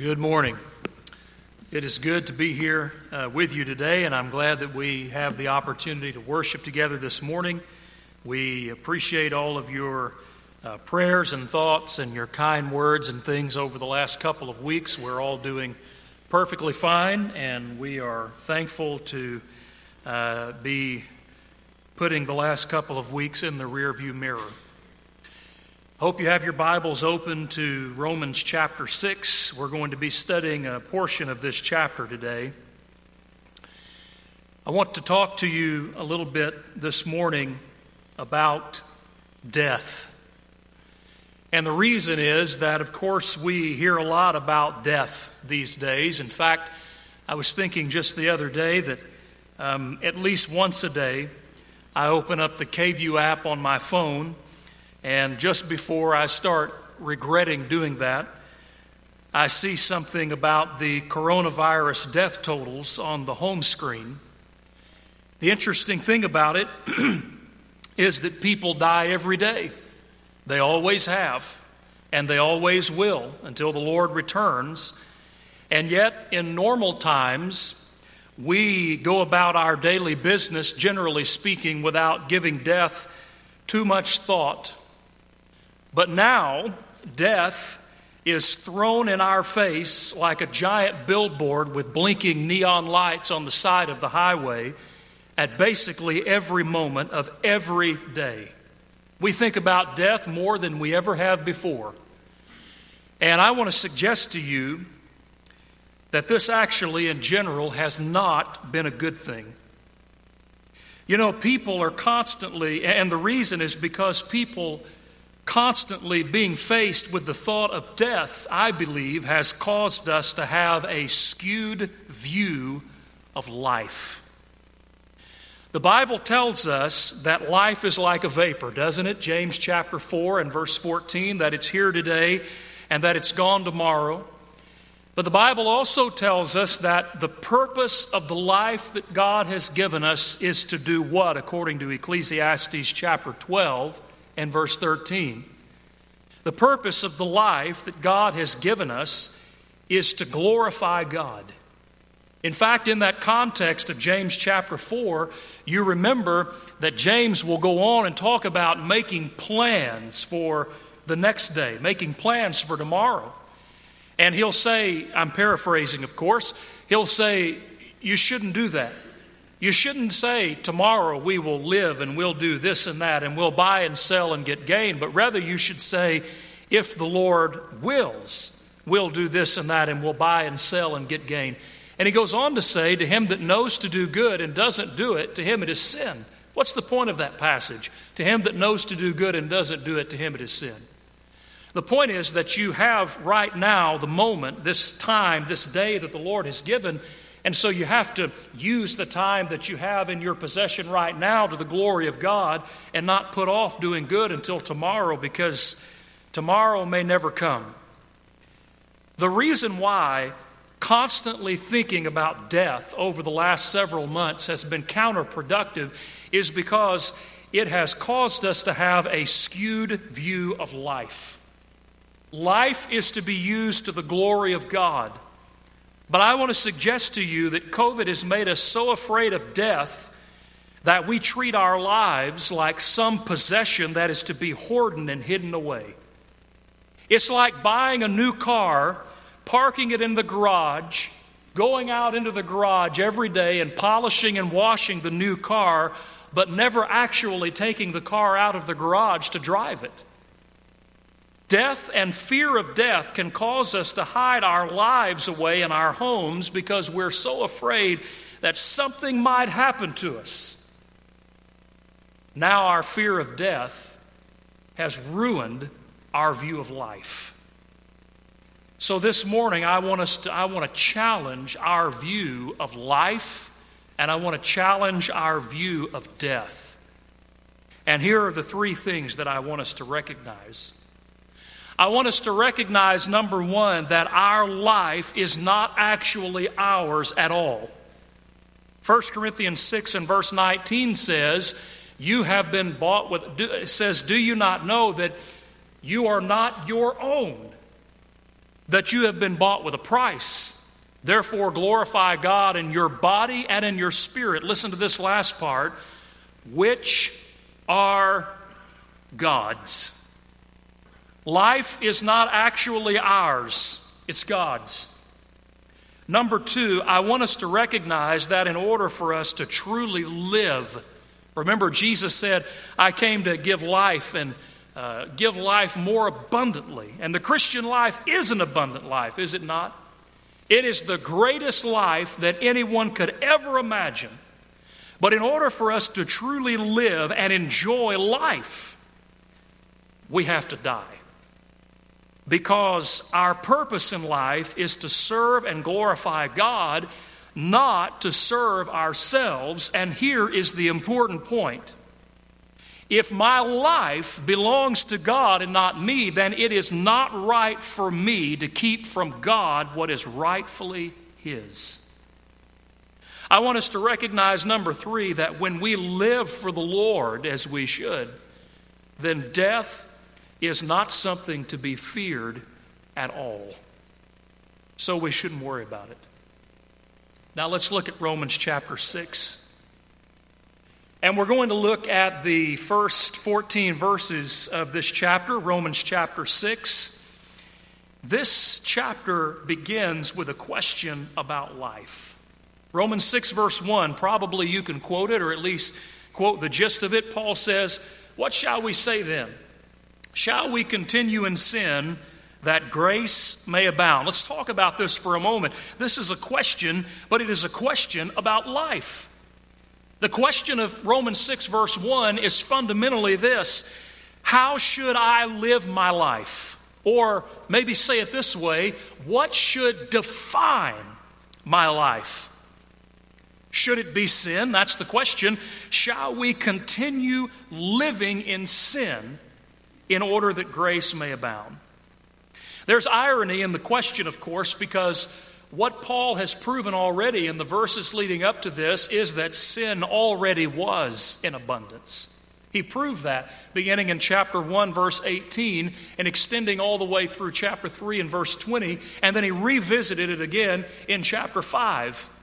Good morning. It is good to be here uh, with you today, and I'm glad that we have the opportunity to worship together this morning. We appreciate all of your uh, prayers and thoughts and your kind words and things over the last couple of weeks. We're all doing perfectly fine, and we are thankful to uh, be putting the last couple of weeks in the rearview mirror. Hope you have your Bibles open to Romans chapter 6. We're going to be studying a portion of this chapter today. I want to talk to you a little bit this morning about death. And the reason is that, of course, we hear a lot about death these days. In fact, I was thinking just the other day that um, at least once a day, I open up the KVUE app on my phone and just before I start regretting doing that, I see something about the coronavirus death totals on the home screen. The interesting thing about it is that people die every day. They always have, and they always will until the Lord returns. And yet, in normal times, we go about our daily business, generally speaking, without giving death too much thought. But now, death is thrown in our face like a giant billboard with blinking neon lights on the side of the highway at basically every moment of every day. We think about death more than we ever have before. And I want to suggest to you that this actually, in general, has not been a good thing. You know, people are constantly, and the reason is because people constantly being faced with the thought of death, I believe, has caused us to have a skewed view of life. The Bible tells us that life is like a vapor, doesn't it? James chapter 4 and verse 14, that it's here today and that it's gone tomorrow. But the Bible also tells us that the purpose of the life that God has given us is to do what, according to Ecclesiastes chapter 12? And verse 13. The purpose of the life that God has given us is to glorify God. In fact, in that context of James chapter 4, you remember that James will go on and talk about making plans for the next day, making plans for tomorrow. And he'll say, I'm paraphrasing, of course, he'll say, You shouldn't do that. You shouldn't say, Tomorrow we will live and we'll do this and that and we'll buy and sell and get gain, but rather you should say, If the Lord wills, we'll do this and that and we'll buy and sell and get gain. And he goes on to say, To him that knows to do good and doesn't do it, to him it is sin. What's the point of that passage? To him that knows to do good and doesn't do it, to him it is sin. The point is that you have right now the moment, this time, this day that the Lord has given, and so you have to use the time that you have in your possession right now to the glory of God and not put off doing good until tomorrow because tomorrow may never come. The reason why constantly thinking about death over the last several months has been counterproductive is because it has caused us to have a skewed view of life. Life is to be used to the glory of God. But I want to suggest to you that COVID has made us so afraid of death that we treat our lives like some possession that is to be hoarded and hidden away. It's like buying a new car, parking it in the garage, going out into the garage every day and polishing and washing the new car, but never actually taking the car out of the garage to drive it. Death and fear of death can cause us to hide our lives away in our homes because we're so afraid that something might happen to us. Now, our fear of death has ruined our view of life. So, this morning, I want, us to, I want to challenge our view of life and I want to challenge our view of death. And here are the three things that I want us to recognize. I want us to recognize, number one, that our life is not actually ours at all. 1 Corinthians 6 and verse 19 says, You have been bought with, it says, Do you not know that you are not your own, that you have been bought with a price. Therefore, glorify God in your body and in your spirit. Listen to this last part, which are God's. Life is not actually ours, it's God's. Number two, I want us to recognize that in order for us to truly live, remember, Jesus said, I came to give life and uh, give life more abundantly. And the Christian life is an abundant life, is it not? It is the greatest life that anyone could ever imagine. But in order for us to truly live and enjoy life, we have to die. Because our purpose in life is to serve and glorify God, not to serve ourselves. And here is the important point if my life belongs to God and not me, then it is not right for me to keep from God what is rightfully His. I want us to recognize, number three, that when we live for the Lord as we should, then death is not something to be feared at all. So we shouldn't worry about it. Now let's look at Romans chapter 6. And we're going to look at the first 14 verses of this chapter, Romans chapter 6. This chapter begins with a question about life. Romans 6, verse 1, probably you can quote it or at least quote the gist of it. Paul says, What shall we say then? Shall we continue in sin that grace may abound? Let's talk about this for a moment. This is a question, but it is a question about life. The question of Romans 6, verse 1 is fundamentally this How should I live my life? Or maybe say it this way What should define my life? Should it be sin? That's the question. Shall we continue living in sin in order that grace may abound? There's irony in the question, of course, because what Paul has proven already in the verses leading up to this is that sin already was in abundance. He proved that beginning in chapter 1, verse 18, and extending all the way through chapter 3 and verse 20, and then he revisited it again in chapter 5.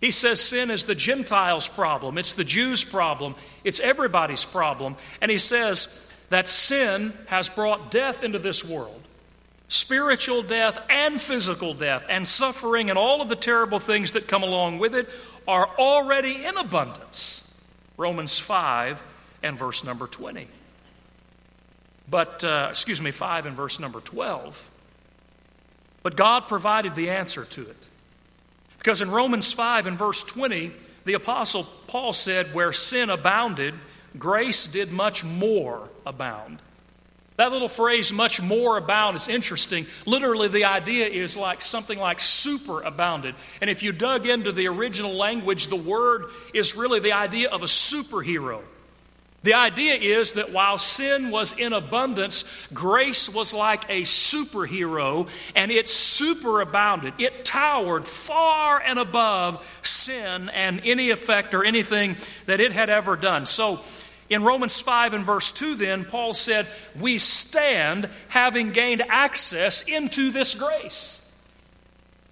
He says sin is the Gentiles' problem, it's the Jews' problem, it's everybody's problem. And he says that sin has brought death into this world spiritual death and physical death and suffering and all of the terrible things that come along with it are already in abundance. Romans 5 and verse number 20. But, uh, excuse me, 5 and verse number 12. But God provided the answer to it. Because in Romans 5 and verse 20, the Apostle Paul said, Where sin abounded, grace did much more abound. That little phrase, much more abound, is interesting. Literally, the idea is like something like super abounded. And if you dug into the original language, the word is really the idea of a superhero. The idea is that while sin was in abundance, grace was like a superhero and it superabounded. It towered far and above sin and any effect or anything that it had ever done. So, in Romans 5 and verse 2, then, Paul said, We stand having gained access into this grace.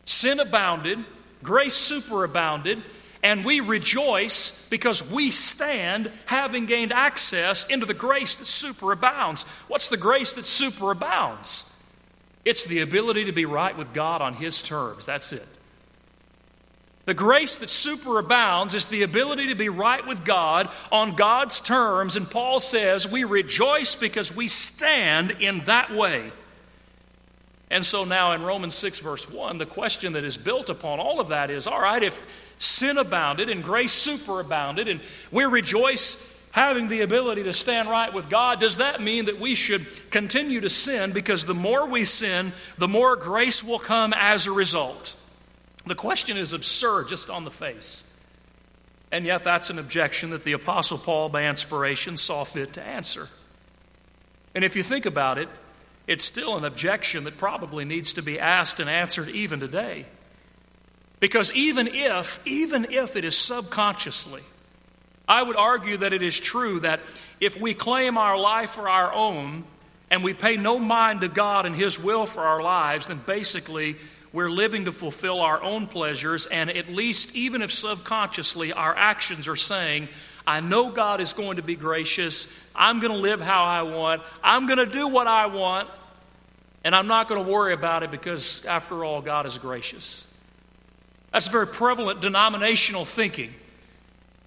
Sin abounded, grace superabounded, and we rejoice because we stand having gained access into the grace that superabounds. What's the grace that superabounds? It's the ability to be right with God on His terms. That's it. The grace that superabounds is the ability to be right with God on God's terms. And Paul says we rejoice because we stand in that way. And so now in Romans 6, verse 1, the question that is built upon all of that is all right, if sin abounded and grace superabounded, and we rejoice having the ability to stand right with God, does that mean that we should continue to sin because the more we sin, the more grace will come as a result? The question is absurd just on the face. And yet, that's an objection that the Apostle Paul, by inspiration, saw fit to answer. And if you think about it, it's still an objection that probably needs to be asked and answered even today. Because even if, even if it is subconsciously, I would argue that it is true that if we claim our life for our own and we pay no mind to God and His will for our lives, then basically we're living to fulfill our own pleasures, and at least, even if subconsciously, our actions are saying, I know God is going to be gracious. I'm going to live how I want. I'm going to do what I want. And I'm not going to worry about it because, after all, God is gracious. That's very prevalent denominational thinking.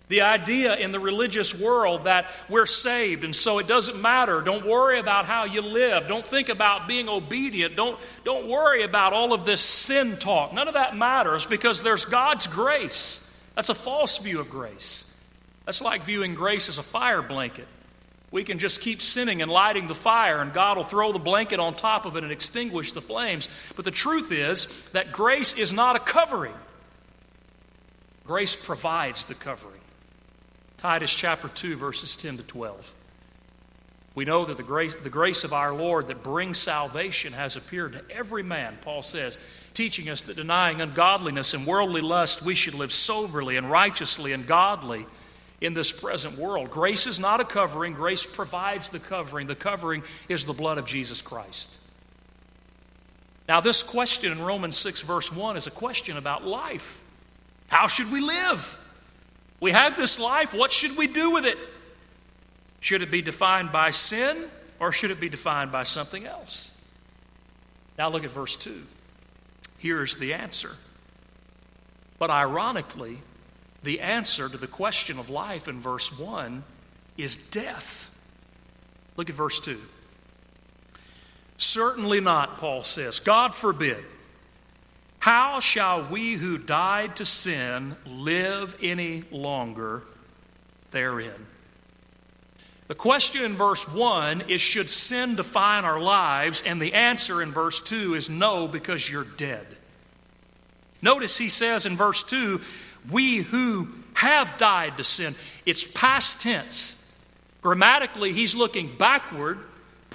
The idea in the religious world that we're saved and so it doesn't matter. Don't worry about how you live. Don't think about being obedient. Don't, don't worry about all of this sin talk. None of that matters because there's God's grace. That's a false view of grace. That's like viewing grace as a fire blanket. We can just keep sinning and lighting the fire, and God will throw the blanket on top of it and extinguish the flames. But the truth is that grace is not a covering, grace provides the covering. Titus chapter 2, verses 10 to 12. We know that the grace, the grace of our Lord that brings salvation has appeared to every man, Paul says, teaching us that denying ungodliness and worldly lust, we should live soberly and righteously and godly in this present world. Grace is not a covering, grace provides the covering. The covering is the blood of Jesus Christ. Now, this question in Romans 6, verse 1 is a question about life. How should we live? We have this life, what should we do with it? Should it be defined by sin or should it be defined by something else? Now, look at verse 2. Here's the answer. But ironically, the answer to the question of life in verse 1 is death. Look at verse 2. Certainly not, Paul says. God forbid. How shall we who died to sin live any longer therein? The question in verse 1 is Should sin define our lives? And the answer in verse 2 is no, because you're dead. Notice he says in verse 2 we who have died to sin. It's past tense. Grammatically, he's looking backward,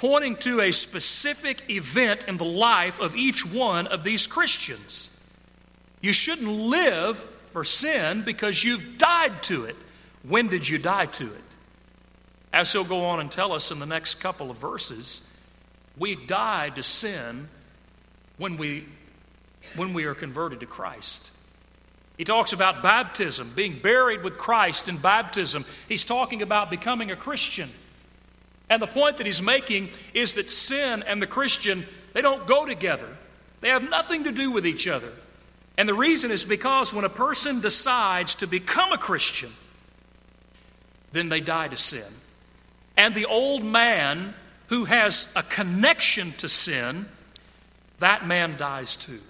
pointing to a specific event in the life of each one of these Christians. You shouldn't live for sin because you've died to it. When did you die to it? As he'll go on and tell us in the next couple of verses, we died to sin when we, when we are converted to Christ. He talks about baptism, being buried with Christ in baptism. He's talking about becoming a Christian. And the point that he's making is that sin and the Christian, they don't go together. They have nothing to do with each other. And the reason is because when a person decides to become a Christian, then they die to sin. And the old man who has a connection to sin, that man dies too.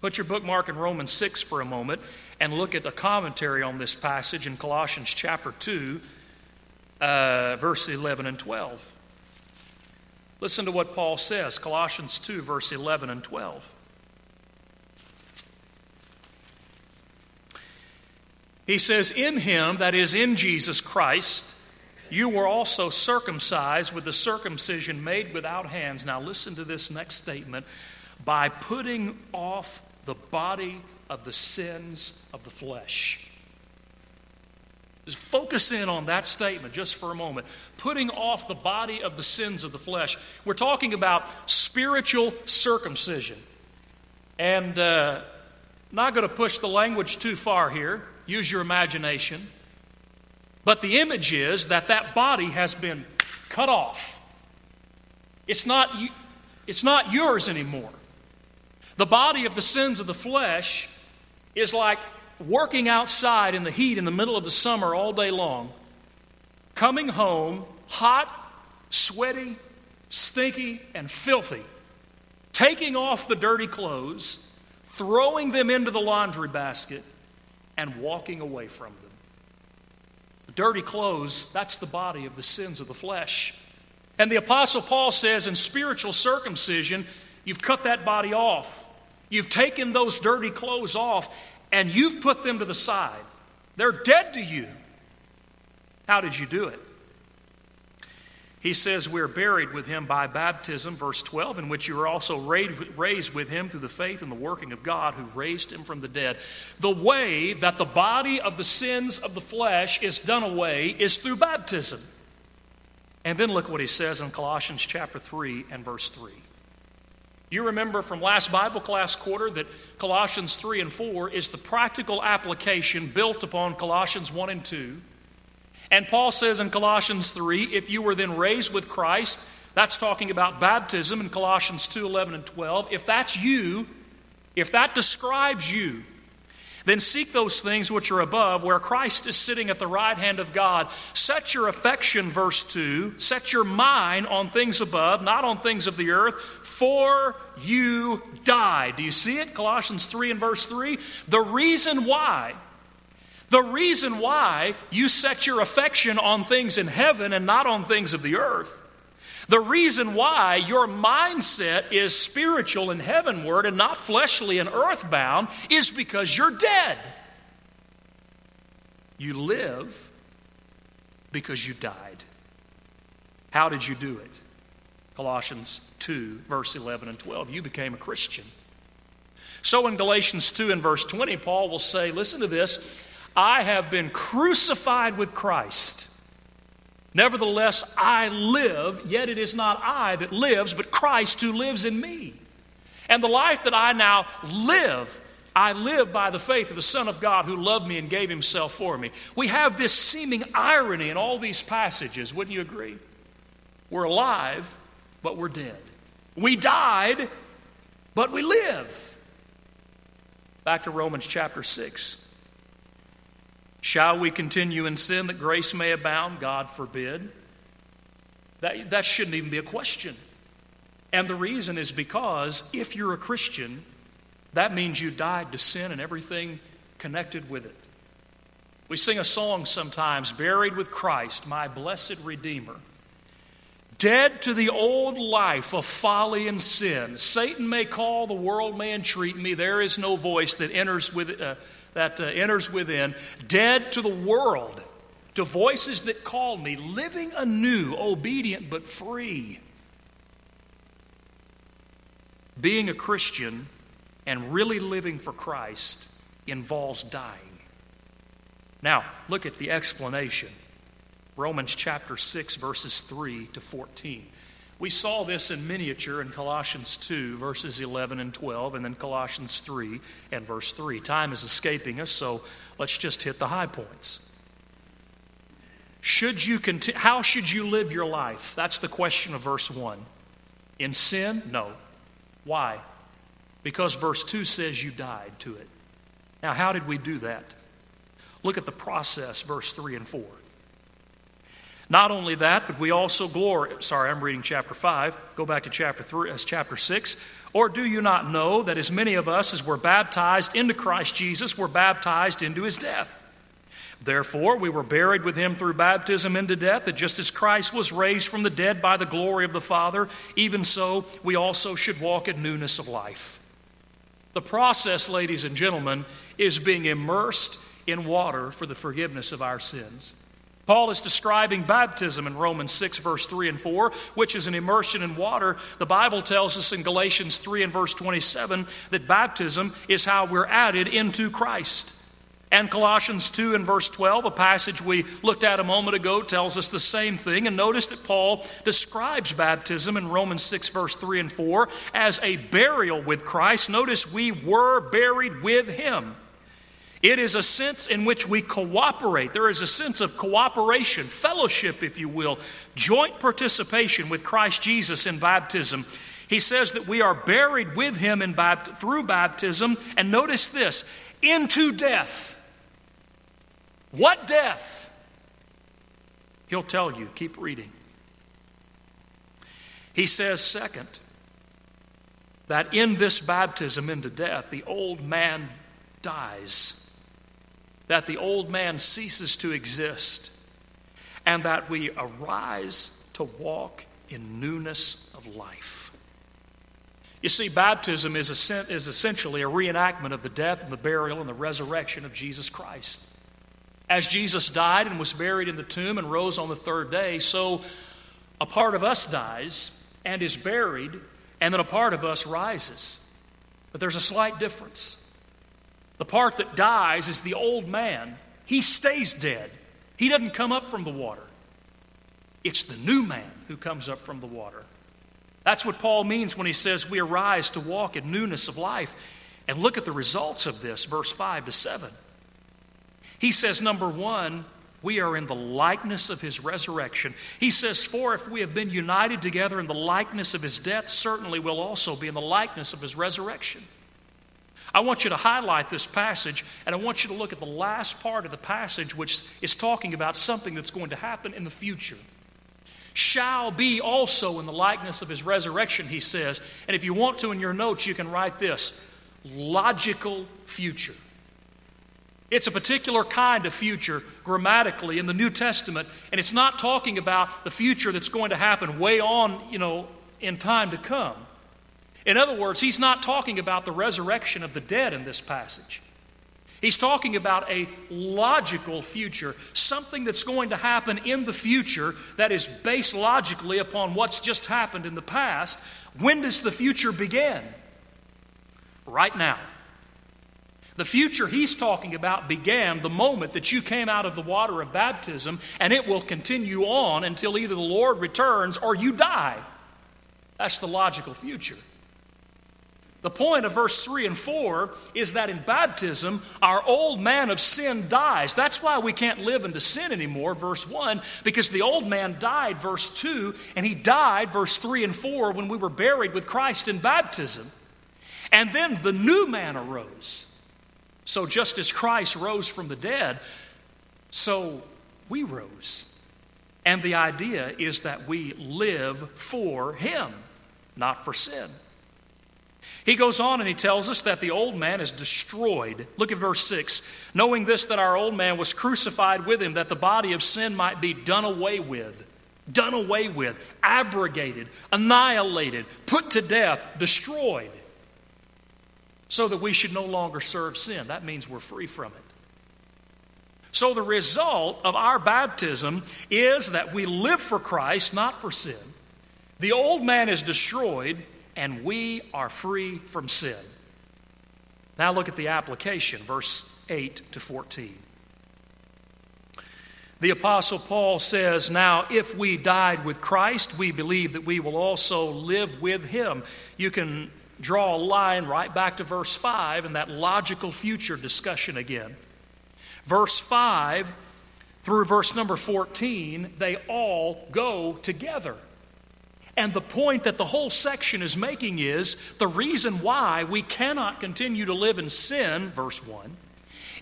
Put your bookmark in Romans 6 for a moment and look at the commentary on this passage in Colossians chapter 2, uh, verse 11 and 12. Listen to what Paul says Colossians 2, verse 11 and 12. He says, In him, that is, in Jesus Christ, you were also circumcised with the circumcision made without hands. Now, listen to this next statement by putting off the body of the sins of the flesh. Just focus in on that statement just for a moment. Putting off the body of the sins of the flesh. We're talking about spiritual circumcision. And uh, not going to push the language too far here. Use your imagination. But the image is that that body has been cut off. It's not, it's not yours anymore. The body of the sins of the flesh is like working outside in the heat in the middle of the summer all day long, coming home hot, sweaty, stinky, and filthy, taking off the dirty clothes, throwing them into the laundry basket, and walking away from them. The dirty clothes, that's the body of the sins of the flesh. And the Apostle Paul says in spiritual circumcision, you've cut that body off. You've taken those dirty clothes off and you've put them to the side. They're dead to you. How did you do it? He says, We're buried with him by baptism, verse 12, in which you are also raised with him through the faith and the working of God who raised him from the dead. The way that the body of the sins of the flesh is done away is through baptism. And then look what he says in Colossians chapter 3 and verse 3. You remember from last Bible class quarter that Colossians 3 and 4 is the practical application built upon Colossians 1 and 2. And Paul says in Colossians 3 if you were then raised with Christ, that's talking about baptism in Colossians 2 11 and 12. If that's you, if that describes you, then seek those things which are above, where Christ is sitting at the right hand of God. Set your affection, verse 2, set your mind on things above, not on things of the earth, for you died. Do you see it? Colossians 3 and verse 3. The reason why. The reason why you set your affection on things in heaven and not on things of the earth the reason why your mindset is spiritual and heavenward and not fleshly and earthbound is because you're dead. You live because you died. How did you do it? Colossians 2, verse 11 and 12. You became a Christian. So in Galatians 2 and verse 20, Paul will say, Listen to this I have been crucified with Christ. Nevertheless, I live, yet it is not I that lives, but Christ who lives in me. And the life that I now live, I live by the faith of the Son of God who loved me and gave himself for me. We have this seeming irony in all these passages, wouldn't you agree? We're alive, but we're dead. We died, but we live. Back to Romans chapter 6. Shall we continue in sin that grace may abound? God forbid. That, that shouldn't even be a question. And the reason is because if you're a Christian, that means you died to sin and everything connected with it. We sing a song sometimes, Buried with Christ, my blessed Redeemer. Dead to the old life of folly and sin. Satan may call, the world may entreat me. There is no voice that enters with, uh, that uh, enters within, dead to the world, to voices that call me, living anew, obedient but free. Being a Christian and really living for Christ involves dying. Now, look at the explanation. Romans chapter 6, verses 3 to 14. We saw this in miniature in Colossians 2, verses 11 and 12, and then Colossians 3 and verse 3. Time is escaping us, so let's just hit the high points. Should you conti- how should you live your life? That's the question of verse 1. In sin? No. Why? Because verse 2 says you died to it. Now, how did we do that? Look at the process, verse 3 and 4. Not only that, but we also glory. Sorry, I'm reading chapter 5. Go back to chapter 3, as chapter 6. Or do you not know that as many of us as were baptized into Christ Jesus were baptized into his death? Therefore, we were buried with him through baptism into death, that just as Christ was raised from the dead by the glory of the Father, even so we also should walk in newness of life. The process, ladies and gentlemen, is being immersed in water for the forgiveness of our sins. Paul is describing baptism in Romans 6, verse 3 and 4, which is an immersion in water. The Bible tells us in Galatians 3 and verse 27 that baptism is how we're added into Christ. And Colossians 2 and verse 12, a passage we looked at a moment ago, tells us the same thing. And notice that Paul describes baptism in Romans 6, verse 3 and 4, as a burial with Christ. Notice we were buried with him. It is a sense in which we cooperate. There is a sense of cooperation, fellowship, if you will, joint participation with Christ Jesus in baptism. He says that we are buried with him in bapt- through baptism, and notice this into death. What death? He'll tell you. Keep reading. He says, second, that in this baptism into death, the old man dies that the old man ceases to exist, and that we arise to walk in newness of life. You see, baptism is, is essentially a reenactment of the death and the burial and the resurrection of Jesus Christ. As Jesus died and was buried in the tomb and rose on the third day, so a part of us dies and is buried, and then a part of us rises. But there's a slight difference. The part that dies is the old man. He stays dead, he doesn't come up from the water. It's the new man who comes up from the water. That's what Paul means when he says we arise to walk in newness of life. And look at the results of this, verse 5 to 7. He says, number one, we are in the likeness of his resurrection. He says, For if we have been united together in the likeness of his death, certainly we'll also be in the likeness of his resurrection. I want you to highlight this passage, and I want you to look at the last part of the passage, which is talking about something that's going to happen in the future. Shall be also in the likeness of his resurrection, he says. And if you want to in your notes, you can write this logical future. It's a particular kind of future grammatically in the New Testament, and it's not talking about the future that's going to happen way on, you know, in time to come. In other words, he's not talking about the resurrection of the dead in this passage. He's talking about a logical future, something that's going to happen in the future that is based logically upon what's just happened in the past. When does the future begin? Right now. The future he's talking about began the moment that you came out of the water of baptism, and it will continue on until either the Lord returns or you die. That's the logical future. The point of verse 3 and 4 is that in baptism, our old man of sin dies. That's why we can't live into sin anymore, verse 1, because the old man died, verse 2, and he died, verse 3 and 4, when we were buried with Christ in baptism. And then the new man arose. So, just as Christ rose from the dead, so we rose. And the idea is that we live for Him, not for sin. He goes on and he tells us that the old man is destroyed. Look at verse 6. Knowing this, that our old man was crucified with him, that the body of sin might be done away with. Done away with, abrogated, annihilated, put to death, destroyed so that we should no longer serve sin. That means we're free from it. So, the result of our baptism is that we live for Christ, not for sin. The old man is destroyed, and we are free from sin. Now, look at the application, verse 8 to 14. The Apostle Paul says, Now, if we died with Christ, we believe that we will also live with him. You can draw a line right back to verse 5 and that logical future discussion again. Verse 5 through verse number 14, they all go together. And the point that the whole section is making is the reason why we cannot continue to live in sin, verse 1,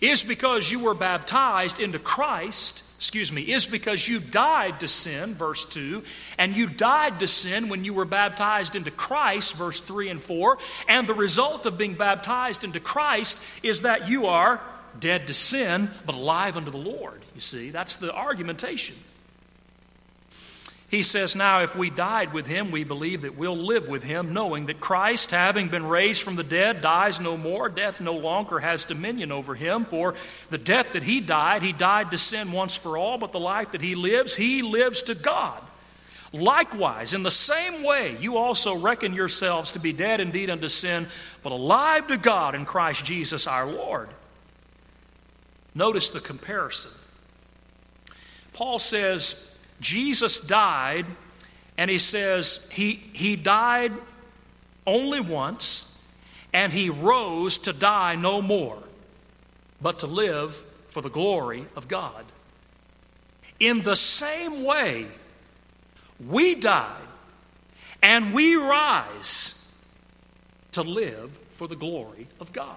is because you were baptized into Christ excuse me, is because you died to sin, verse 2, and you died to sin when you were baptized into Christ, verse 3 and 4. And the result of being baptized into Christ is that you are dead to sin, but alive unto the Lord. You see, that's the argumentation. He says, Now, if we died with him, we believe that we'll live with him, knowing that Christ, having been raised from the dead, dies no more. Death no longer has dominion over him. For the death that he died, he died to sin once for all, but the life that he lives, he lives to God. Likewise, in the same way, you also reckon yourselves to be dead indeed unto sin, but alive to God in Christ Jesus our Lord. Notice the comparison. Paul says, Jesus died, and he says he, he died only once, and he rose to die no more, but to live for the glory of God. In the same way, we died and we rise to live for the glory of God.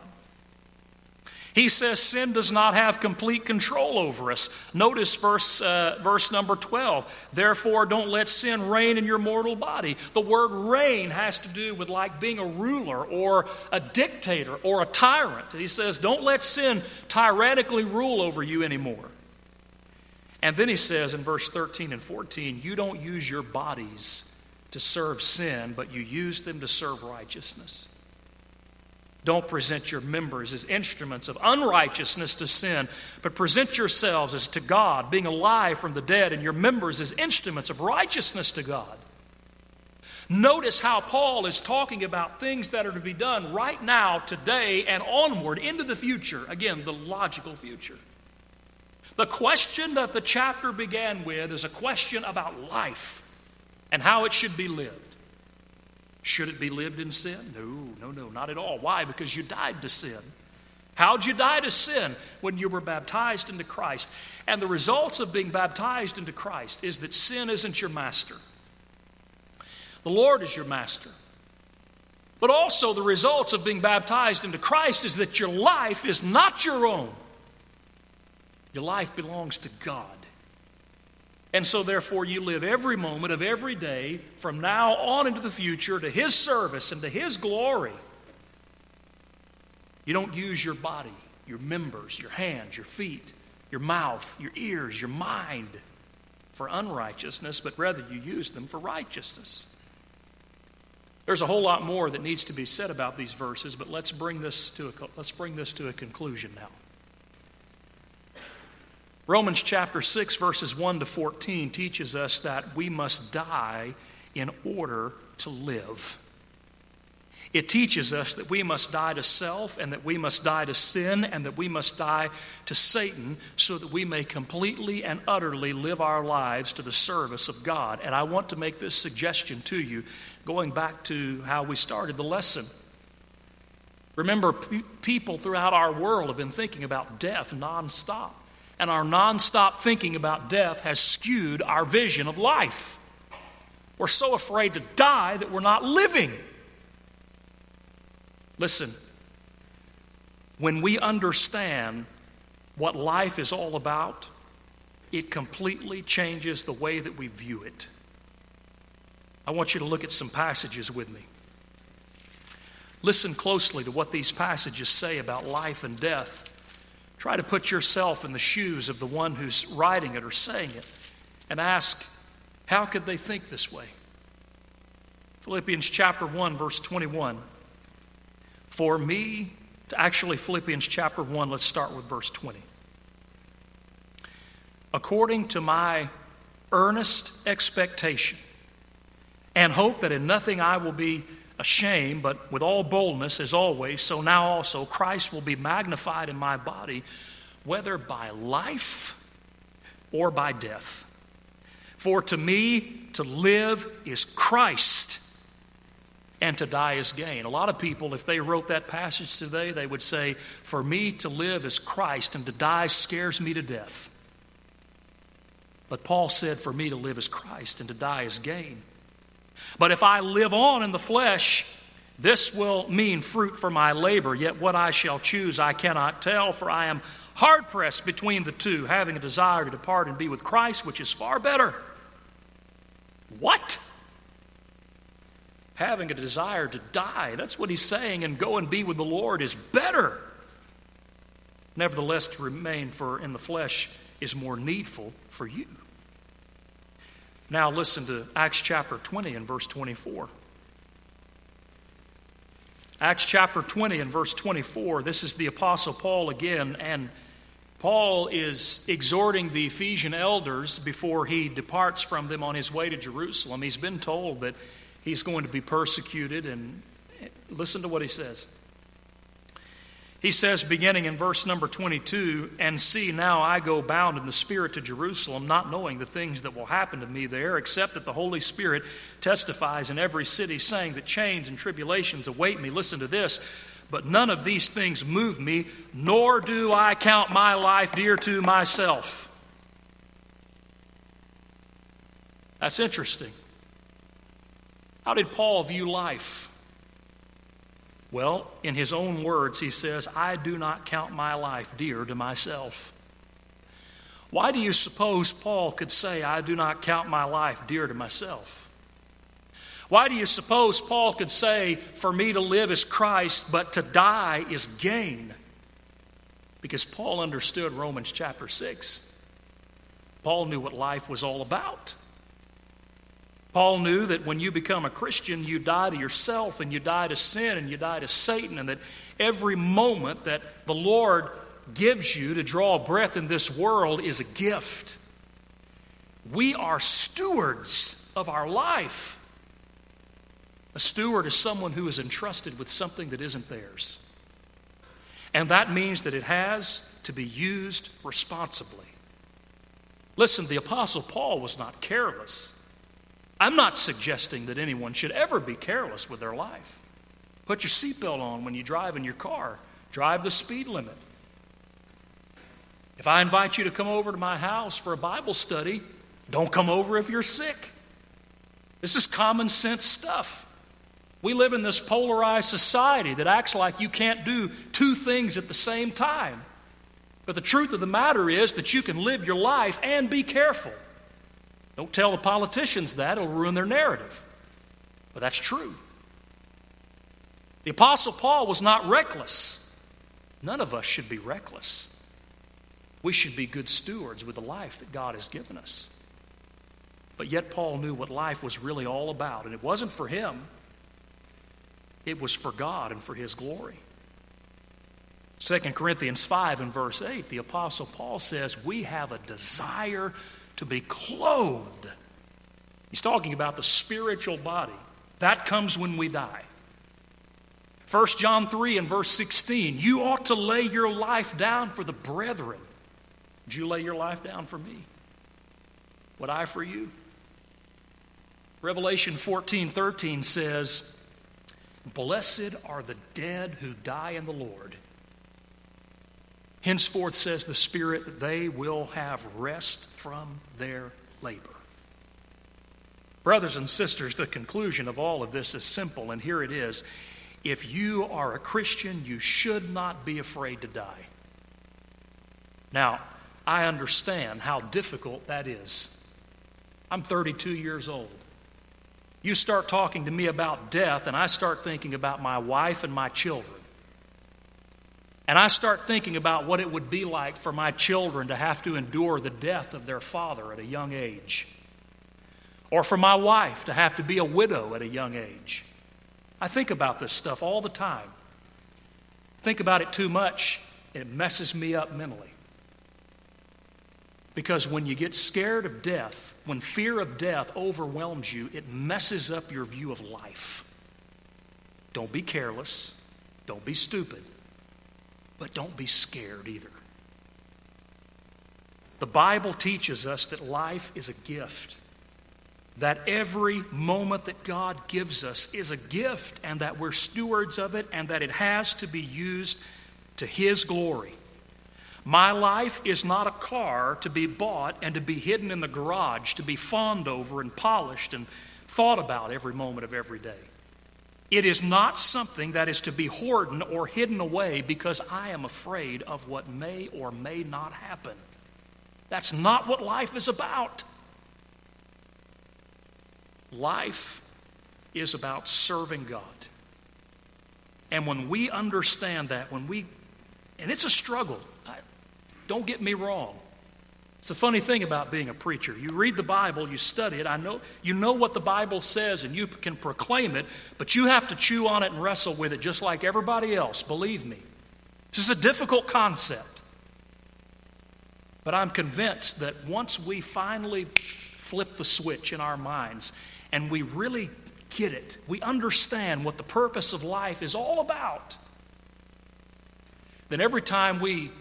He says sin does not have complete control over us. Notice verse, uh, verse number 12. Therefore, don't let sin reign in your mortal body. The word reign has to do with like being a ruler or a dictator or a tyrant. He says, don't let sin tyrannically rule over you anymore. And then he says in verse 13 and 14, you don't use your bodies to serve sin, but you use them to serve righteousness. Don't present your members as instruments of unrighteousness to sin, but present yourselves as to God, being alive from the dead, and your members as instruments of righteousness to God. Notice how Paul is talking about things that are to be done right now, today, and onward into the future. Again, the logical future. The question that the chapter began with is a question about life and how it should be lived. Should it be lived in sin? No, no, no, not at all. Why? Because you died to sin. How'd you die to sin? When you were baptized into Christ. And the results of being baptized into Christ is that sin isn't your master, the Lord is your master. But also, the results of being baptized into Christ is that your life is not your own. Your life belongs to God. And so, therefore, you live every moment of every day from now on into the future to His service and to His glory. You don't use your body, your members, your hands, your feet, your mouth, your ears, your mind for unrighteousness, but rather you use them for righteousness. There's a whole lot more that needs to be said about these verses, but let's bring this to a, let's bring this to a conclusion now. Romans chapter 6, verses 1 to 14 teaches us that we must die in order to live. It teaches us that we must die to self and that we must die to sin and that we must die to Satan so that we may completely and utterly live our lives to the service of God. And I want to make this suggestion to you going back to how we started the lesson. Remember, people throughout our world have been thinking about death nonstop and our nonstop thinking about death has skewed our vision of life. We're so afraid to die that we're not living. Listen, when we understand what life is all about, it completely changes the way that we view it. I want you to look at some passages with me. Listen closely to what these passages say about life and death. Try to put yourself in the shoes of the one who's writing it or saying it and ask, how could they think this way? Philippians chapter 1, verse 21. For me, to actually, Philippians chapter 1, let's start with verse 20. According to my earnest expectation and hope that in nothing I will be ashamed, but with all boldness, as always, so now also Christ will be magnified in my body, whether by life or by death. For to me, to live is Christ, and to die is gain. A lot of people, if they wrote that passage today, they would say, For me to live is Christ, and to die scares me to death. But Paul said, For me to live is Christ, and to die is gain. But if I live on in the flesh, this will mean fruit for my labor. Yet what I shall choose I cannot tell, for I am hard pressed between the two, having a desire to depart and be with Christ, which is far better. What? Having a desire to die. That's what he's saying, and go and be with the Lord is better. Nevertheless, to remain for in the flesh is more needful for you. Now listen to Acts chapter 20 and verse 24. Acts chapter 20 and verse 24. This is the Apostle Paul again, and Paul is exhorting the Ephesian elders before he departs from them on his way to Jerusalem. He's been told that he's going to be persecuted, and listen to what he says. He says, beginning in verse number 22, And see, now I go bound in the Spirit to Jerusalem, not knowing the things that will happen to me there, except that the Holy Spirit testifies in every city, saying that chains and tribulations await me. Listen to this. But none of these things move me, nor do I count my life dear to myself. That's interesting. How did Paul view life? Well, in his own words, he says, I do not count my life dear to myself. Why do you suppose Paul could say, I do not count my life dear to myself? Why do you suppose Paul could say, For me to live is Christ, but to die is gain? Because Paul understood Romans chapter 6. Paul knew what life was all about. Paul knew that when you become a Christian, you die to yourself and you die to sin and you die to Satan, and that every moment that the Lord gives you to draw breath in this world is a gift. We are stewards of our life. A steward is someone who is entrusted with something that isn't theirs. And that means that it has to be used responsibly. Listen, the Apostle Paul was not careless. I'm not suggesting that anyone should ever be careless with their life. Put your seatbelt on when you drive in your car, drive the speed limit. If I invite you to come over to my house for a Bible study, don't come over if you're sick. This is common sense stuff. We live in this polarized society that acts like you can't do two things at the same time. But the truth of the matter is that you can live your life and be careful. Don't tell the politicians that, it'll ruin their narrative. But that's true. The Apostle Paul was not reckless. None of us should be reckless. We should be good stewards with the life that God has given us. But yet, Paul knew what life was really all about, and it wasn't for him, it was for God and for his glory. 2 Corinthians 5 and verse 8, the Apostle Paul says, We have a desire to be clothed. He's talking about the spiritual body. That comes when we die. 1 John 3 and verse 16, you ought to lay your life down for the brethren. Would you lay your life down for me? Would I for you? Revelation 14 13 says, Blessed are the dead who die in the Lord. Henceforth, says the Spirit, they will have rest from their labor. Brothers and sisters, the conclusion of all of this is simple, and here it is. If you are a Christian, you should not be afraid to die. Now, I understand how difficult that is. I'm 32 years old. You start talking to me about death, and I start thinking about my wife and my children. And I start thinking about what it would be like for my children to have to endure the death of their father at a young age, or for my wife to have to be a widow at a young age. I think about this stuff all the time. Think about it too much, it messes me up mentally. Because when you get scared of death, when fear of death overwhelms you, it messes up your view of life. Don't be careless. Don't be stupid. But don't be scared either. The Bible teaches us that life is a gift, that every moment that God gives us is a gift, and that we're stewards of it, and that it has to be used to His glory. My life is not a car to be bought and to be hidden in the garage, to be fawned over and polished and thought about every moment of every day. It is not something that is to be hoarded or hidden away because I am afraid of what may or may not happen. That's not what life is about. Life is about serving God. And when we understand that, when we, and it's a struggle, don't get me wrong. It's a funny thing about being a preacher. You read the Bible, you study it. I know you know what the Bible says and you can proclaim it, but you have to chew on it and wrestle with it just like everybody else, believe me. This is a difficult concept. But I'm convinced that once we finally flip the switch in our minds and we really get it, we understand what the purpose of life is all about, then every time we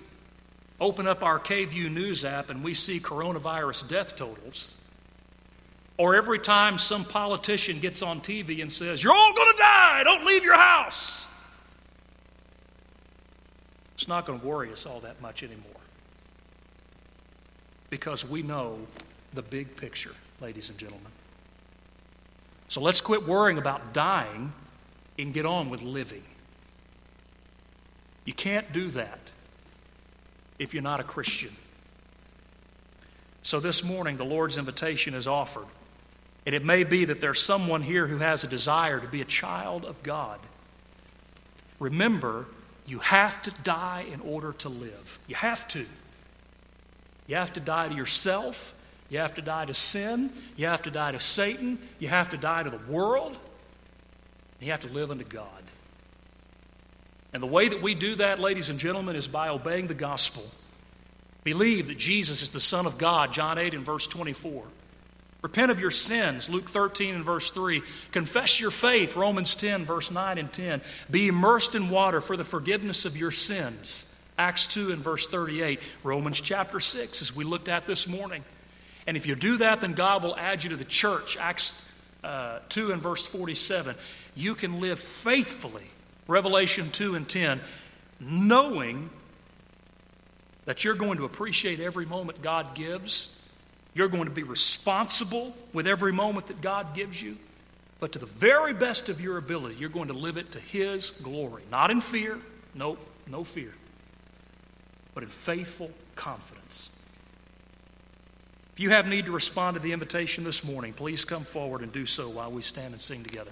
open up our KVUE News app and we see coronavirus death totals, or every time some politician gets on TV and says, You're all going to die, don't leave your house, it's not going to worry us all that much anymore. Because we know the big picture, ladies and gentlemen. So let's quit worrying about dying and get on with living. You can't do that if you're not a Christian. So this morning, the Lord's invitation is offered. And it may be that there's someone here who has a desire to be a child of God. Remember, you have to die in order to live. You have to. You have to die to yourself. You have to die to sin. You have to die to Satan. You have to die to the world. You have to live unto God. And the way that we do that, ladies and gentlemen, is by obeying the gospel. Believe that Jesus is the Son of God, John 8 and verse 24. Repent of your sins, Luke 13 and verse 3. Confess your faith, Romans 10, verse 9 and 10. Be immersed in water for the forgiveness of your sins, Acts 2 and verse 38. Romans chapter 6, as we looked at this morning. And if you do that, then God will add you to the church. Acts uh, 2 and verse 47. You can live faithfully, Revelation 2 and 10, knowing that you're going to appreciate every moment God gives. You're going to be responsible with every moment that God gives you. But to the very best of your ability, you're going to live it to His glory. Not in fear, nope, no fear, but in faithful confidence. If you have need to respond to the invitation this morning, please come forward and do so while we stand and sing together.